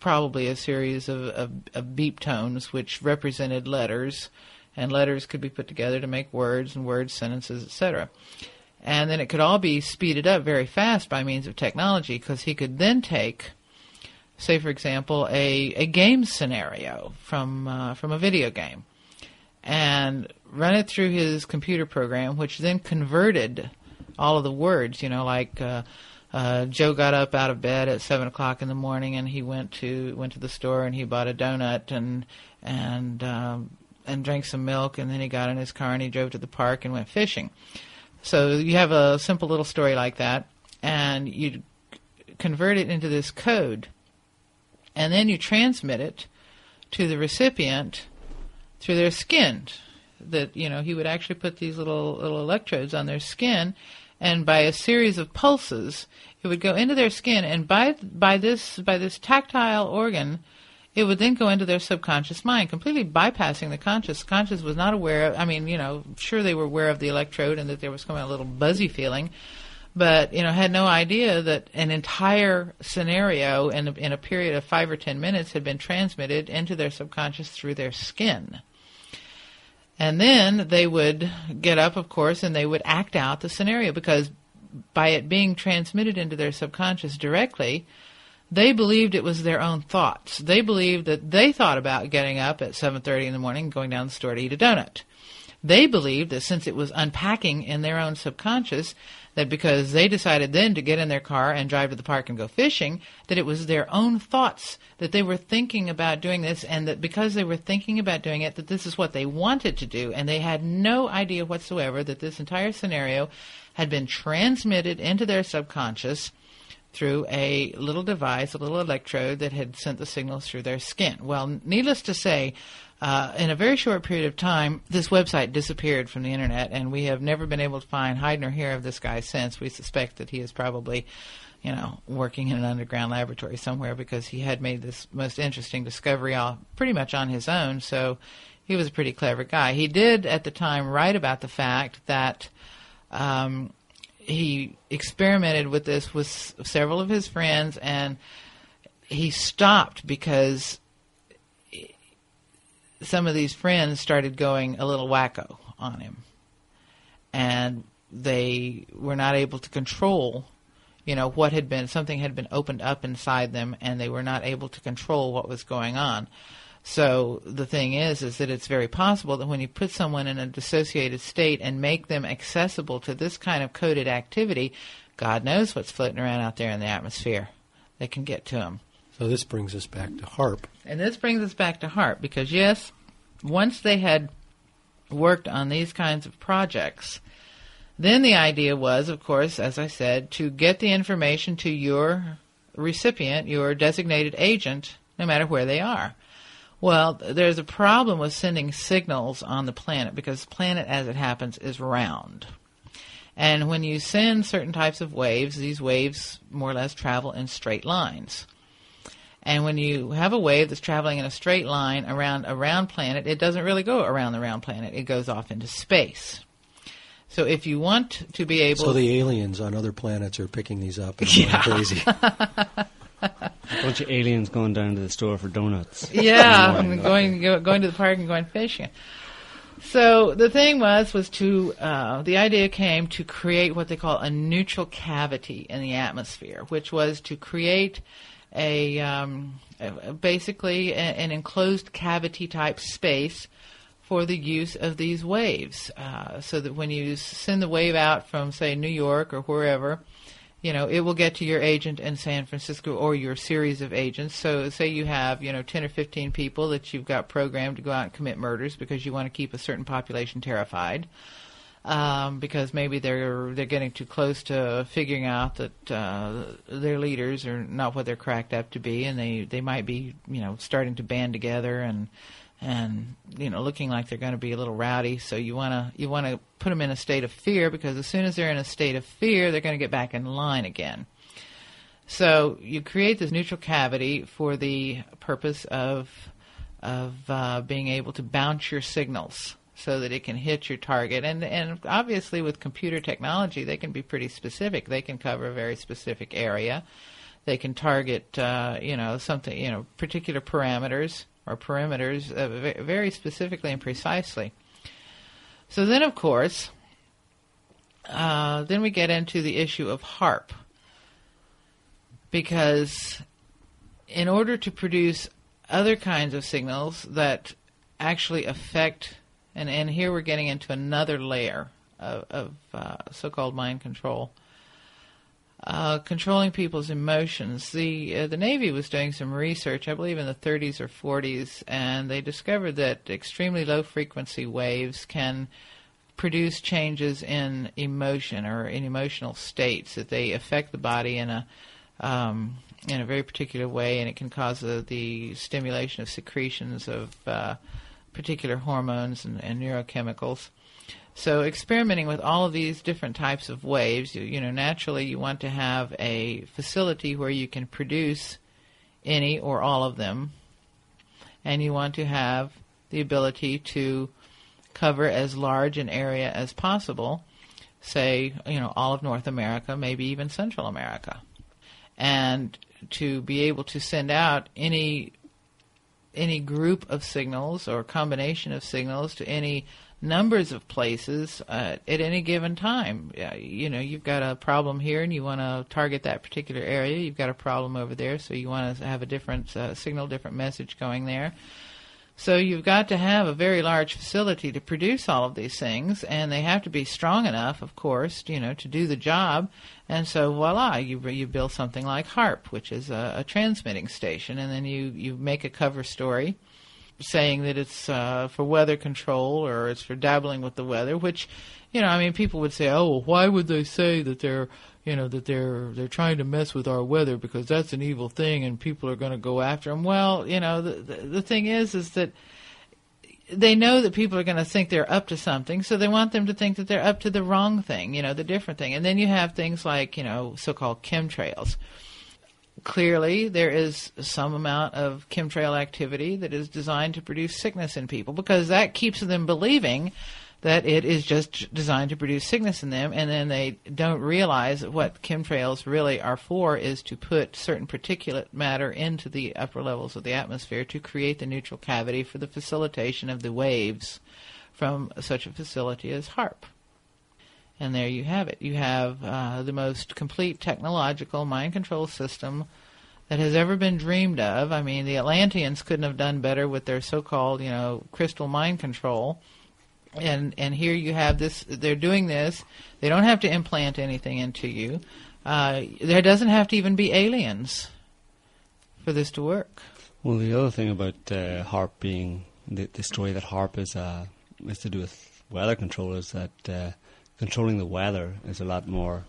probably a series of, of, of beep tones, which represented letters, and letters could be put together to make words, and words, sentences, etc. And then it could all be speeded up very fast by means of technology, because he could then take say for example, a, a game scenario from uh, from a video game, and run it through his computer program, which then converted all of the words. You know, like uh, uh, Joe got up out of bed at seven o'clock in the morning, and he went to went to the store and he bought a donut and and um, and drank some milk, and then he got in his car and he drove to the park and went fishing. So you have a simple little story like that, and you convert it into this code, and then you transmit it to the recipient through their skin. That you know he would actually put these little little electrodes on their skin, and by a series of pulses, it would go into their skin, and by by this by this tactile organ, it would then go into their subconscious mind, completely bypassing the conscious. Conscious was not aware. Of, I mean, you know, sure they were aware of the electrode and that there was coming a little buzzy feeling, but you know, had no idea that an entire scenario in in a period of five or ten minutes had been transmitted into their subconscious through their skin. And then they would get up, of course, and they would act out the scenario because by it being transmitted into their subconscious directly, they believed it was their own thoughts. They believed that they thought about getting up at 7:30 in the morning and going down the store to eat a donut. They believed that since it was unpacking in their own subconscious, that because they decided then to get in their car and drive to the park and go fishing, that it was their own thoughts that they were thinking about doing this, and that because they were thinking about doing it, that this is what they wanted to do, and they had no idea whatsoever that this entire scenario had been transmitted into their subconscious through a little device, a little electrode that had sent the signals through their skin. Well, needless to say, uh, in a very short period of time, this website disappeared from the internet, and we have never been able to find hide nor hair of this guy since. We suspect that he is probably, you know, working in an underground laboratory somewhere because he had made this most interesting discovery all pretty much on his own. So he was a pretty clever guy. He did at the time write about the fact that. Um, he experimented with this with several of his friends, and he stopped because some of these friends started going a little wacko on him, and they were not able to control. You know what had been something had been opened up inside them, and they were not able to control what was going on. So the thing is, is that it's very possible that when you put someone in a dissociated state and make them accessible to this kind of coded activity, God knows what's floating around out there in the atmosphere that can get to them. So this brings us back to HAARP. And this brings us back to HAARP because yes, once they had worked on these kinds of projects, then the idea was, of course, as I said, to get the information to your recipient, your designated agent, no matter where they are. Well, there's a problem with sending signals on the planet because the planet, as it happens, is round. And when you send certain types of waves, these waves more or less travel in straight lines. And when you have a wave that's traveling in a straight line around a round planet, it doesn't really go around the round planet. It goes off into space. So if you want to be able, so the aliens on other planets are picking these up and [LAUGHS] going Yeah. crazy. [LAUGHS] A bunch of aliens going down to the store for donuts. Yeah, and going go, going to the park and going fishing. So the thing was was to uh, the idea came to create what they call a neutral cavity in the atmosphere, which was to create a, um, a- basically a, an enclosed cavity type space for the use of these waves, uh, so that when you send the wave out from say New York or wherever, you know, it will get to your agent in San Francisco or your series of agents. So, say you have, you know, 10 or 15 people that you've got programmed to go out and commit murders because you want to keep a certain population terrified. Um, because maybe they're they're getting too close to figuring out that uh, their leaders are not what they're cracked up to be, and they, they might be you know starting to band together and and you know looking like they're going to be a little rowdy. So you want to you want to put them in a state of fear because as soon as they're in a state of fear, they're going to get back in line again. So you create this neutral cavity for the purpose of of uh, being able to bounce your signals so that it can hit your target. And and obviously with computer technology, they can be pretty specific. They can cover a very specific area. They can target uh, you know something you know particular parameters or perimeters uh, very specifically and precisely. So then, of course, uh, then we get into the issue of HAARP because in order to produce other kinds of signals that actually affect, and, and here we're getting into another layer of, of uh, so-called mind control. Uh, controlling people's emotions. The uh, the Navy was doing some research, I believe, in the 30s or 40s, and they discovered that extremely low frequency waves can produce changes in emotion or in emotional states that they affect the body in a um, in a very particular way, and it can cause uh, the stimulation of secretions of uh, particular hormones and, and neurochemicals. So experimenting with all of these different types of waves, you, you know, naturally you want to have a facility where you can produce any or all of them, and you want to have the ability to cover as large an area as possible, say, you know, all of North America, maybe even Central America. And to be able to send out any any group of signals or combination of signals to any numbers of places uh, at any given time. Uh, you know, you've got a problem here and you want to target that particular area. You've got a problem over there, so you want to have a different uh, signal, different message going there. So you've got to have a very large facility to produce all of these things, and they have to be strong enough, of course, you know, to do the job. And so voila, you you build something like HAARP, which is a, a transmitting station, and then you you make a cover story saying that it's uh, for weather control or it's for dabbling with the weather, which, you know, I mean, people would say, oh, well, why would they say that they're, you know, that they're they're trying to mess with our weather because that's an evil thing and people are going to go after them. Well, you know, the, the the thing is, is that they know that people are going to think they're up to something, so they want them to think that they're up to the wrong thing, you know, the different thing. And then you have things like, you know, so-called chemtrails clearly there is some amount of chemtrail activity that is designed to produce sickness in people because that keeps them believing that it is just designed to produce sickness in them and then they don't realize what chemtrails really are for is to put certain particulate matter into the upper levels of the atmosphere to create the neutral cavity for the facilitation of the waves from such a facility as HAARP. And there you have it. You have uh, the most complete technological mind control system that has ever been dreamed of. I mean, the Atlanteans couldn't have done better with their so-called, you know, crystal mind control. And and here you have this. They're doing this. They don't have to implant anything into you. Uh, there doesn't have to even be aliens for this to work. Well, the other thing about uh, HAARP being the, the story that HAARP is uh, is to do with weather control is that uh, controlling the weather is a lot more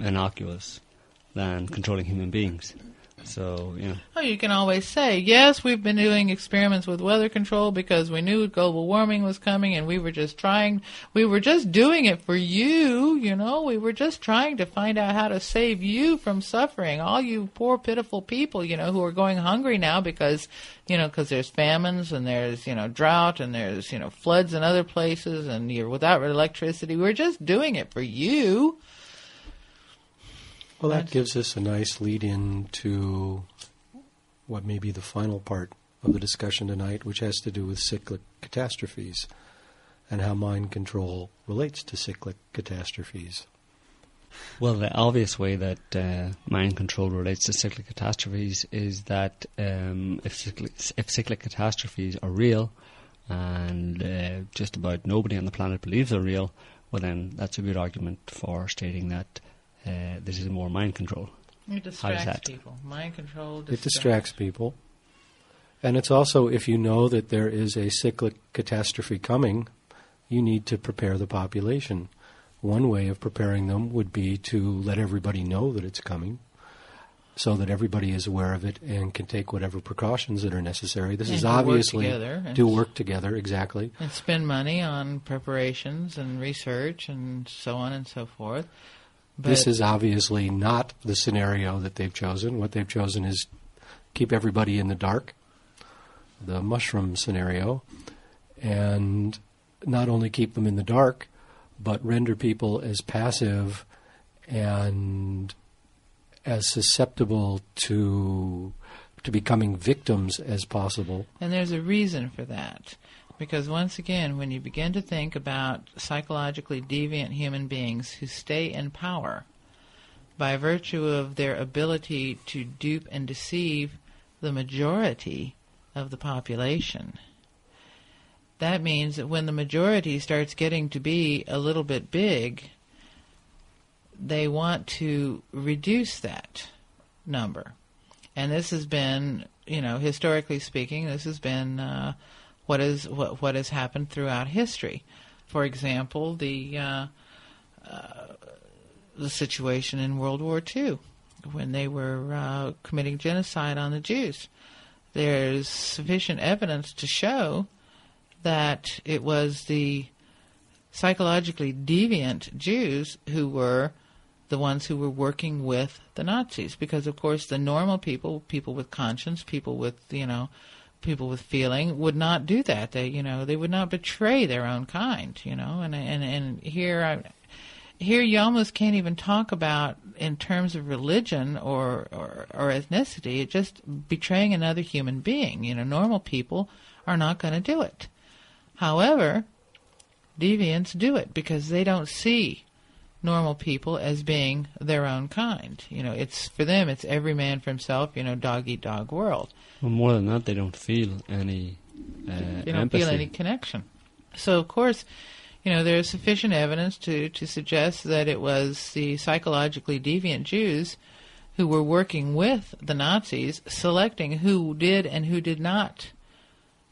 innocuous than controlling human beings. So, know. Oh, you can always say, yes, we've been doing experiments with weather control because we knew global warming was coming and we were just trying, we were just doing it for you, you know, we were just trying to find out how to save you from suffering. All you poor, pitiful people, you know, who are going hungry now because, you know, because there's famines and there's, you know, drought and there's, you know, floods in other places and you're without electricity. We're just doing it for you. Well, that gives us a nice lead in to what may be the final part of the discussion tonight, which has to do with cyclic catastrophes and how mind control relates to cyclic catastrophes. Well, the obvious way that uh, mind control relates to cyclic catastrophes is that um, if, cyclic, if cyclic catastrophes are real, and uh, just about nobody on the planet believes they're real, well, then that's a good argument for stating that uh, this is more mind control. It distracts people. Mind control. Distracts. It distracts people. And it's also, if you know that there is a cyclic catastrophe coming, you need to prepare the population. One way of preparing them would be to let everybody know that it's coming so that everybody is aware of it and can take whatever precautions that are necessary. This and is obviously work to work together, exactly. And spend money on preparations and research and so on and so forth. But this is obviously not the scenario that they've chosen. What they've chosen is keep everybody in the dark, the mushroom scenario, and not only keep them in the dark, but render people as passive and as susceptible to to becoming victims as possible. And there's a reason for that. Because once again, when you begin to think about psychologically deviant human beings who stay in power by virtue of their ability to dupe and deceive the majority of the population. That means that when the majority starts getting to be a little bit big, they want to reduce that number. And this has been, you know, historically speaking, this has been uh, what is what what has happened throughout history. For example, the uh, uh, the situation in World War II when they were uh, committing genocide on the Jews. There's sufficient evidence to show that it was the psychologically deviant Jews who were the ones who were working with the Nazis because of course the normal people people with conscience people with you know people with feeling would not do that they you know they would not betray their own kind you know and and and here I here you almost can't even talk about in terms of religion or, or, or ethnicity, it's just betraying another human being. You know, normal people are not going to do it. However, deviants do it because they don't see normal people as being their own kind. You know, it's for them, it's every man for himself. You know, dog eat dog world. Well, more than that, they don't feel any. Uh, they don't empathy. feel any connection. So, of course, you know, there is sufficient evidence to, to suggest that it was the psychologically deviant Jews who were working with the Nazis, selecting who did and who did not,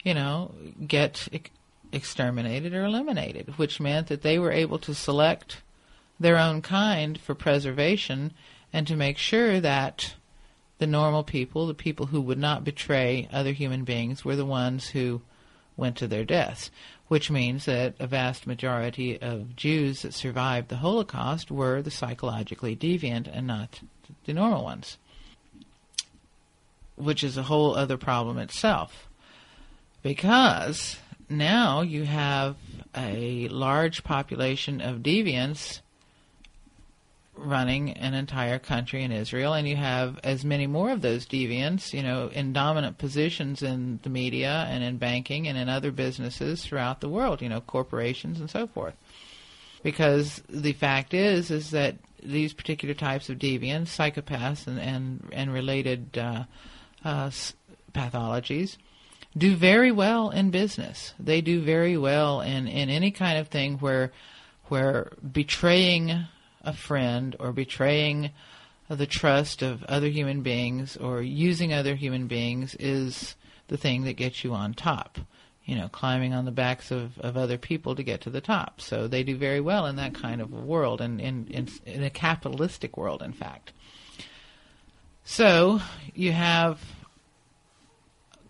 you know, get ex- exterminated or eliminated, which meant that they were able to select their own kind for preservation and to make sure that the normal people, the people who would not betray other human beings, were the ones who went to their deaths which means that a vast majority of Jews that survived the Holocaust were the psychologically deviant and not the normal ones, which is a whole other problem itself. Because now you have a large population of deviants running an entire country in Israel, and you have as many more of those deviants, you know, in dominant positions in the media and in banking and in other businesses throughout the world, you know, corporations and so forth. Because the fact is, is that these particular types of deviants, psychopaths, and and, and related uh, uh, pathologies, do very well in business. They do very well in in any kind of thing where where betraying a friend or betraying the trust of other human beings or using other human beings is the thing that gets you on top. You know, climbing on the backs of, of other people to get to the top. So they do very well in that kind of a world, and in, in, in a capitalistic world, in fact. So you have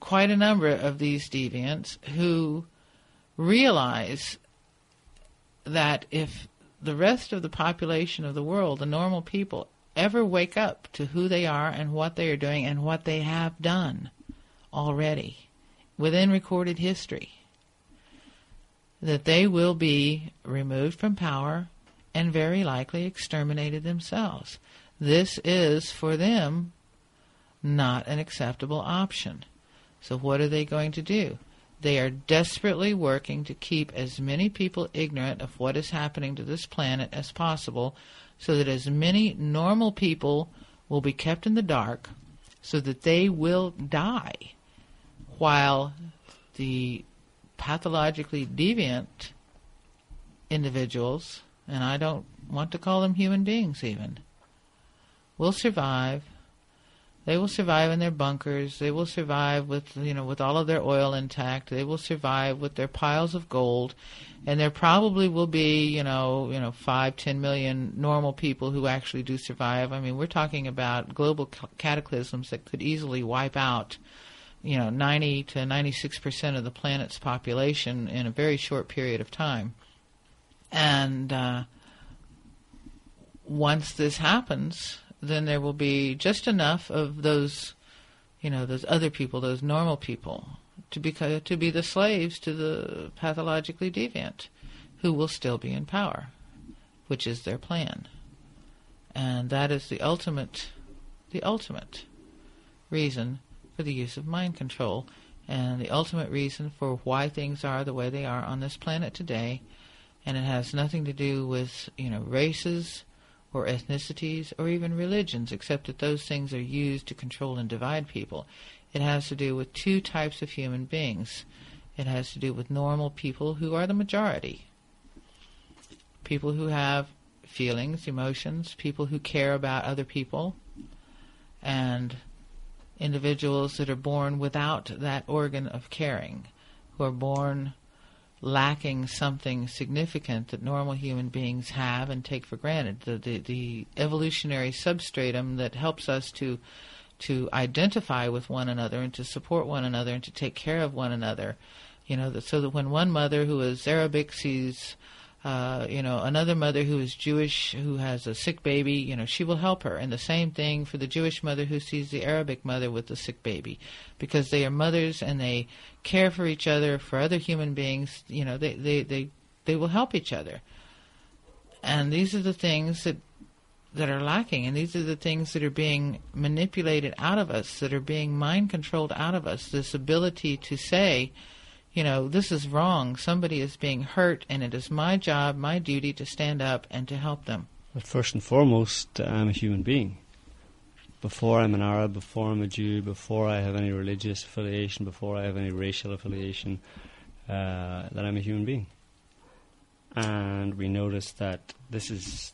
quite a number of these deviants who realize that if the rest of the population of the world, the normal people, ever wake up to who they are and what they are doing and what they have done already within recorded history, that they will be removed from power and very likely exterminated themselves. This is for them not an acceptable option. So, what are they going to do? They are desperately working to keep as many people ignorant of what is happening to this planet as possible so that as many normal people will be kept in the dark so that they will die while the pathologically deviant individuals, and I don't want to call them human beings even, will survive they will survive in their bunkers. They will survive with you know with all of their oil intact. They will survive with their piles of gold, and there probably will be you know you know five ten million normal people who actually do survive. I mean, we're talking about global cataclysms that could easily wipe out you know 90 to 96 percent of the planet's population in a very short period of time, and uh, once this happens then there will be just enough of those, you know, those other people, those normal people, to be to be the slaves to the pathologically deviant, who will still be in power, which is their plan, and that is the ultimate, the ultimate reason for the use of mind control, and the ultimate reason for why things are the way they are on this planet today, and it has nothing to do with you know races or ethnicities or even religions, except that those things are used to control and divide people. It has to do with two types of human beings. It has to do with normal people who are the majority. People who have feelings, emotions, people who care about other people, and individuals that are born without that organ of caring, who are born lacking something significant that normal human beings have and take for granted. The, the, the evolutionary substratum that helps us to to identify with one another and to support one another and to take care of one another. You know, that, so that when one mother who is Arabic sees uh, you know, another mother who is Jewish who has a sick baby, you know, she will help her. And the same thing for the Jewish mother who sees the Arabic mother with the sick baby, because they are mothers and they care for each other, for other human beings. You know, they they they they will help each other. And these are the things that that are lacking, and these are the things that are being manipulated out of us, that are being mind controlled out of us. This ability to say you know, this is wrong. Somebody is being hurt, and it is my job, my duty to stand up and to help them. But first and foremost, I'm a human being. Before I'm an Arab, before I'm a Jew, before I have any religious affiliation, before I have any racial affiliation, uh, that I'm a human being. And we notice that this is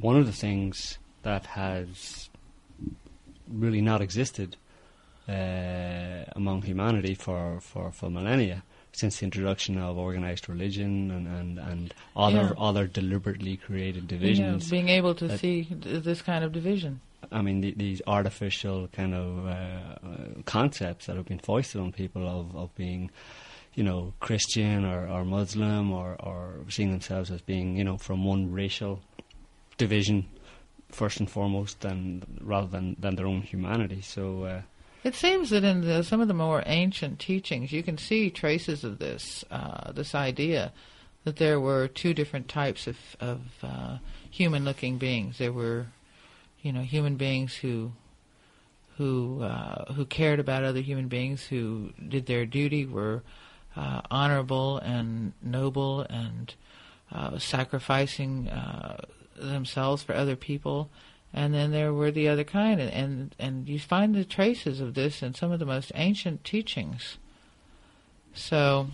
one of the things that has really not existed uh, among humanity for, for, for millennia since the introduction of organized religion and, and, and other Yeah. other deliberately created divisions. being able to see th- this kind of division. I mean, the, these artificial kind of uh, uh, concepts that have been foisted on people of, of being, you know, Christian or, or Muslim or, or seeing themselves as being, you know, from one racial division first and foremost, and rather than, than their own humanity. So, uh, It seems that in the, some of the more ancient teachings, you can see traces of this, uh, this idea that there were two different types of, of uh, human-looking beings. There were, you know, human beings who, who, uh, who cared about other human beings, who did their duty, were uh, honorable and noble, and uh, sacrificing uh, themselves for other people and then there were the other kind, and, and and you find the traces of this in some of the most ancient teachings. So,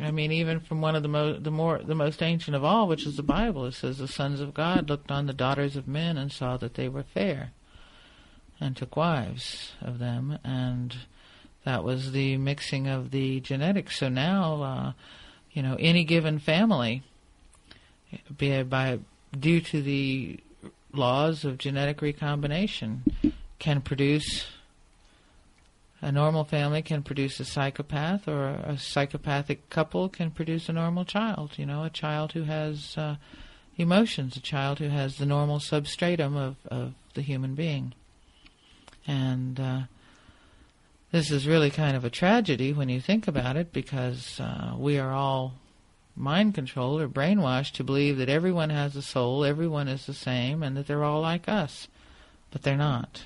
I mean, even from one of the mo- the more the most ancient of all, which is the Bible, it says the sons of God looked on the daughters of men and saw that they were fair, and took wives of them, and that was the mixing of the genetics. So now, uh, you know, any given family, be by due to the laws of genetic recombination can produce a normal family can produce a psychopath or a psychopathic couple can produce a normal child you know a child who has uh, emotions a child who has the normal substratum of, of the human being. And uh, this is really kind of a tragedy when you think about it because uh, we are all mind controlled or brainwashed to believe that everyone has a soul, everyone is the same, and that they're all like us. But they're not.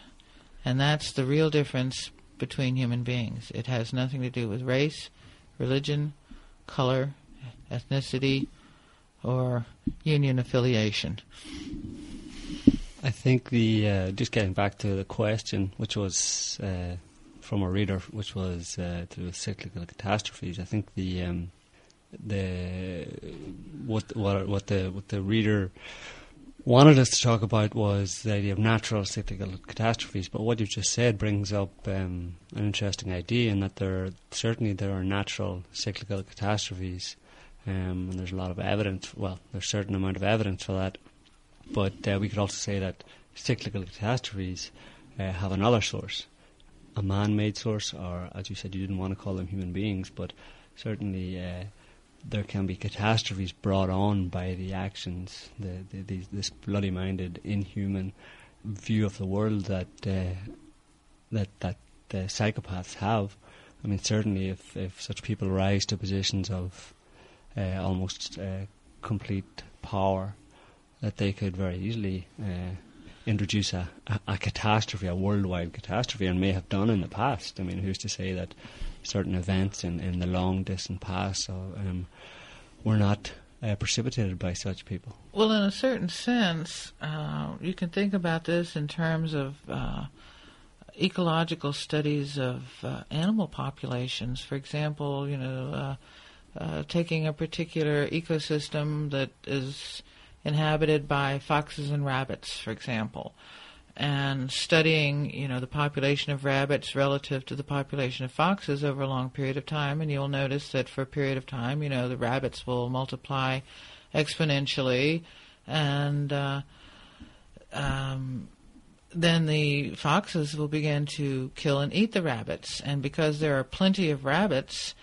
And that's the real difference between human beings. It has nothing to do with race, religion, color, ethnicity, or union affiliation. I think the uh, just getting back to the question, which was uh, from a reader, which was uh, to do with cyclical catastrophes. I think the um, the what what what the what the reader wanted us to talk about was the idea of natural cyclical catastrophes. But what you just said brings up um, an interesting idea in that there certainly there are natural cyclical catastrophes, um, and there's a lot of evidence. Well, there's a certain amount of evidence for that. But uh, we could also say that cyclical catastrophes uh, have another source, a man-made source, or as you said, you didn't want to call them human beings, but certainly uh, there can be catastrophes brought on by the actions, the, the, these, this bloody-minded, inhuman view of the world that uh, that that the psychopaths have. I mean, certainly, if if such people rise to positions of uh, almost uh, complete power, that they could very easily uh, introduce a, a, a catastrophe, a worldwide catastrophe, and may have done in the past. I mean, who's to say that certain events in, in the long distant past so, um, were not uh, precipitated by such people? Well, in a certain sense, uh, you can think about this in terms of, uh, ecological studies of uh, animal populations. For example, you know, uh, uh, taking a particular ecosystem that is inhabited by foxes and rabbits, for example, and studying, you know, the population of rabbits relative to the population of foxes over a long period of time, and you'll notice that for a period of time, you know, the rabbits will multiply exponentially, and uh, um, then the foxes will begin to kill and eat the rabbits, and because there are plenty of rabbits,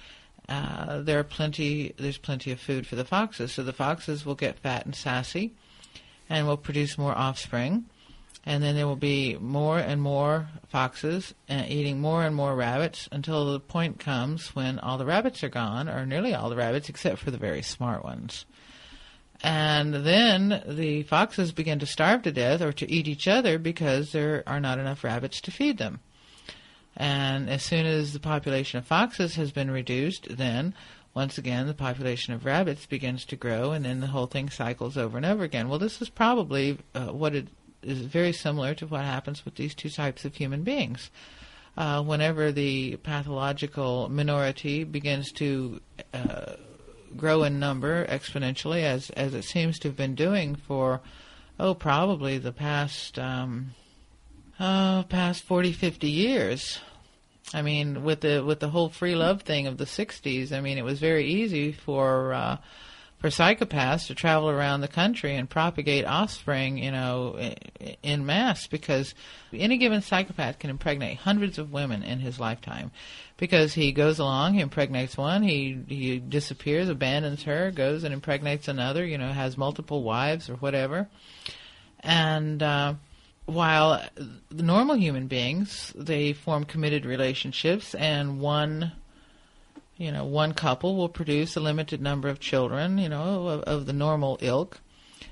uh, there are plenty. There's plenty of food for the foxes, so the foxes will get fat and sassy, and will produce more offspring, and then there will be more and more foxes uh, eating more and more rabbits until the point comes when all the rabbits are gone, or nearly all the rabbits, except for the very smart ones. And then the foxes begin to starve to death or to eat each other because there are not enough rabbits to feed them. And as soon as the population of foxes has been reduced, then once again the population of rabbits begins to grow, and then the whole thing cycles over and over again. Well, this is probably uh, what it is very similar to what happens with these two types of human beings. Uh, whenever the pathological minority begins to uh, grow in number exponentially, as as it seems to have been doing for oh probably the past um, uh, past 40, 50 years. I mean, with the with the whole free love thing of the '60s, I mean, it was very easy for uh, for psychopaths to travel around the country and propagate offspring, you know, in mass because any given psychopath can impregnate hundreds of women in his lifetime because he goes along, he impregnates one, he he disappears, abandons her, goes and impregnates another, you know, has multiple wives or whatever, and. Uh, while the normal human beings they form committed relationships and one you know one couple will produce a limited number of children you know of, of, the normal ilk.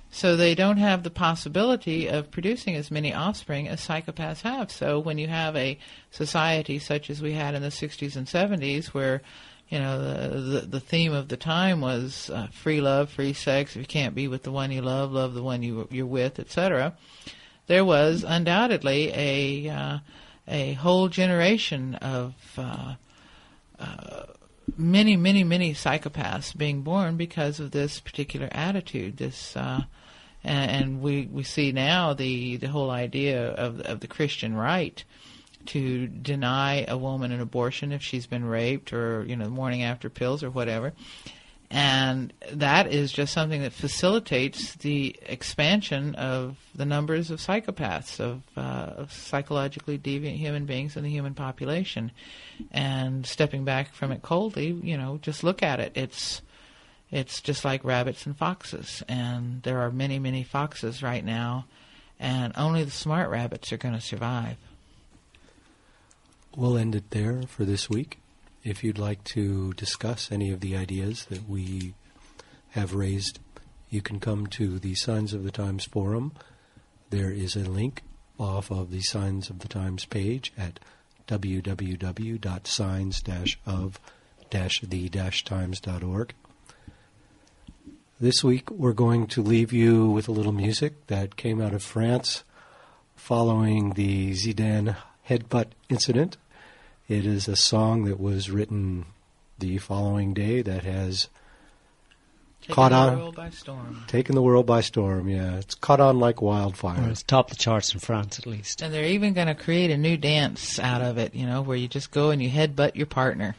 So they don't have the possibility of producing as many offspring as psychopaths have. So when you have a society such as we had in the 60s and 70s where you know the the, the theme of the time was uh, free love free sex if you can't be with the one you love love the one you you're with etc there was undoubtedly a uh, a whole generation of uh, uh, many, many, many psychopaths being born because of this particular attitude. This uh, and, and, we we see now the the whole idea of of the Christian right to deny a woman an abortion if she's been raped or you know morning after pills or whatever and that is just something that facilitates the expansion of the numbers of psychopaths, of, uh, of, psychologically deviant human beings in the human population. And stepping back from it coldly, you know, just look at it. It's it's just like rabbits and foxes, and there are many, many foxes right now, and only the smart rabbits are going to survive. We'll end it there for this week. If you'd like to discuss any of the ideas that we have raised, you can come to the Signs of the Times forum. There is a link off of the Signs of the Times page at www.signs-of-the-times.org. This week we're going to leave you with a little music that came out of France following the Zidane headbutt incident it is a song that was written the following day that has taken caught on, on, the world by storm. taken the world by storm. Yeah, it's caught on like wildfire. Or it's topped the charts in France at least. And they're even going to create a new dance out of it. You know, where you just go and you headbutt your partner.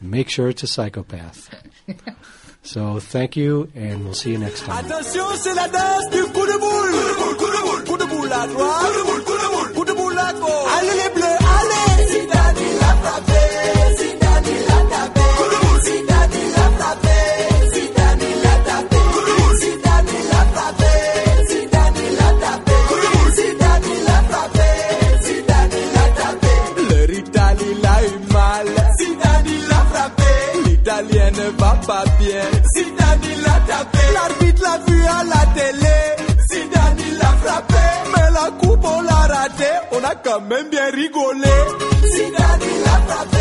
Make sure it's a psychopath. [LAUGHS] so thank you, and we'll see you next time. Attention, c'est la danse du coup de boule. Coup de boule, coup de boule à droite. Coup de boule, coup de boule, coup de boule à gauche. Allez les bleus, allez. Ne va pas bien. Zidane l'a tapé. L'arbitre l'a vu à la télé. La coupe on l'a raté. On a quand même bien rigolé. L'a frappé.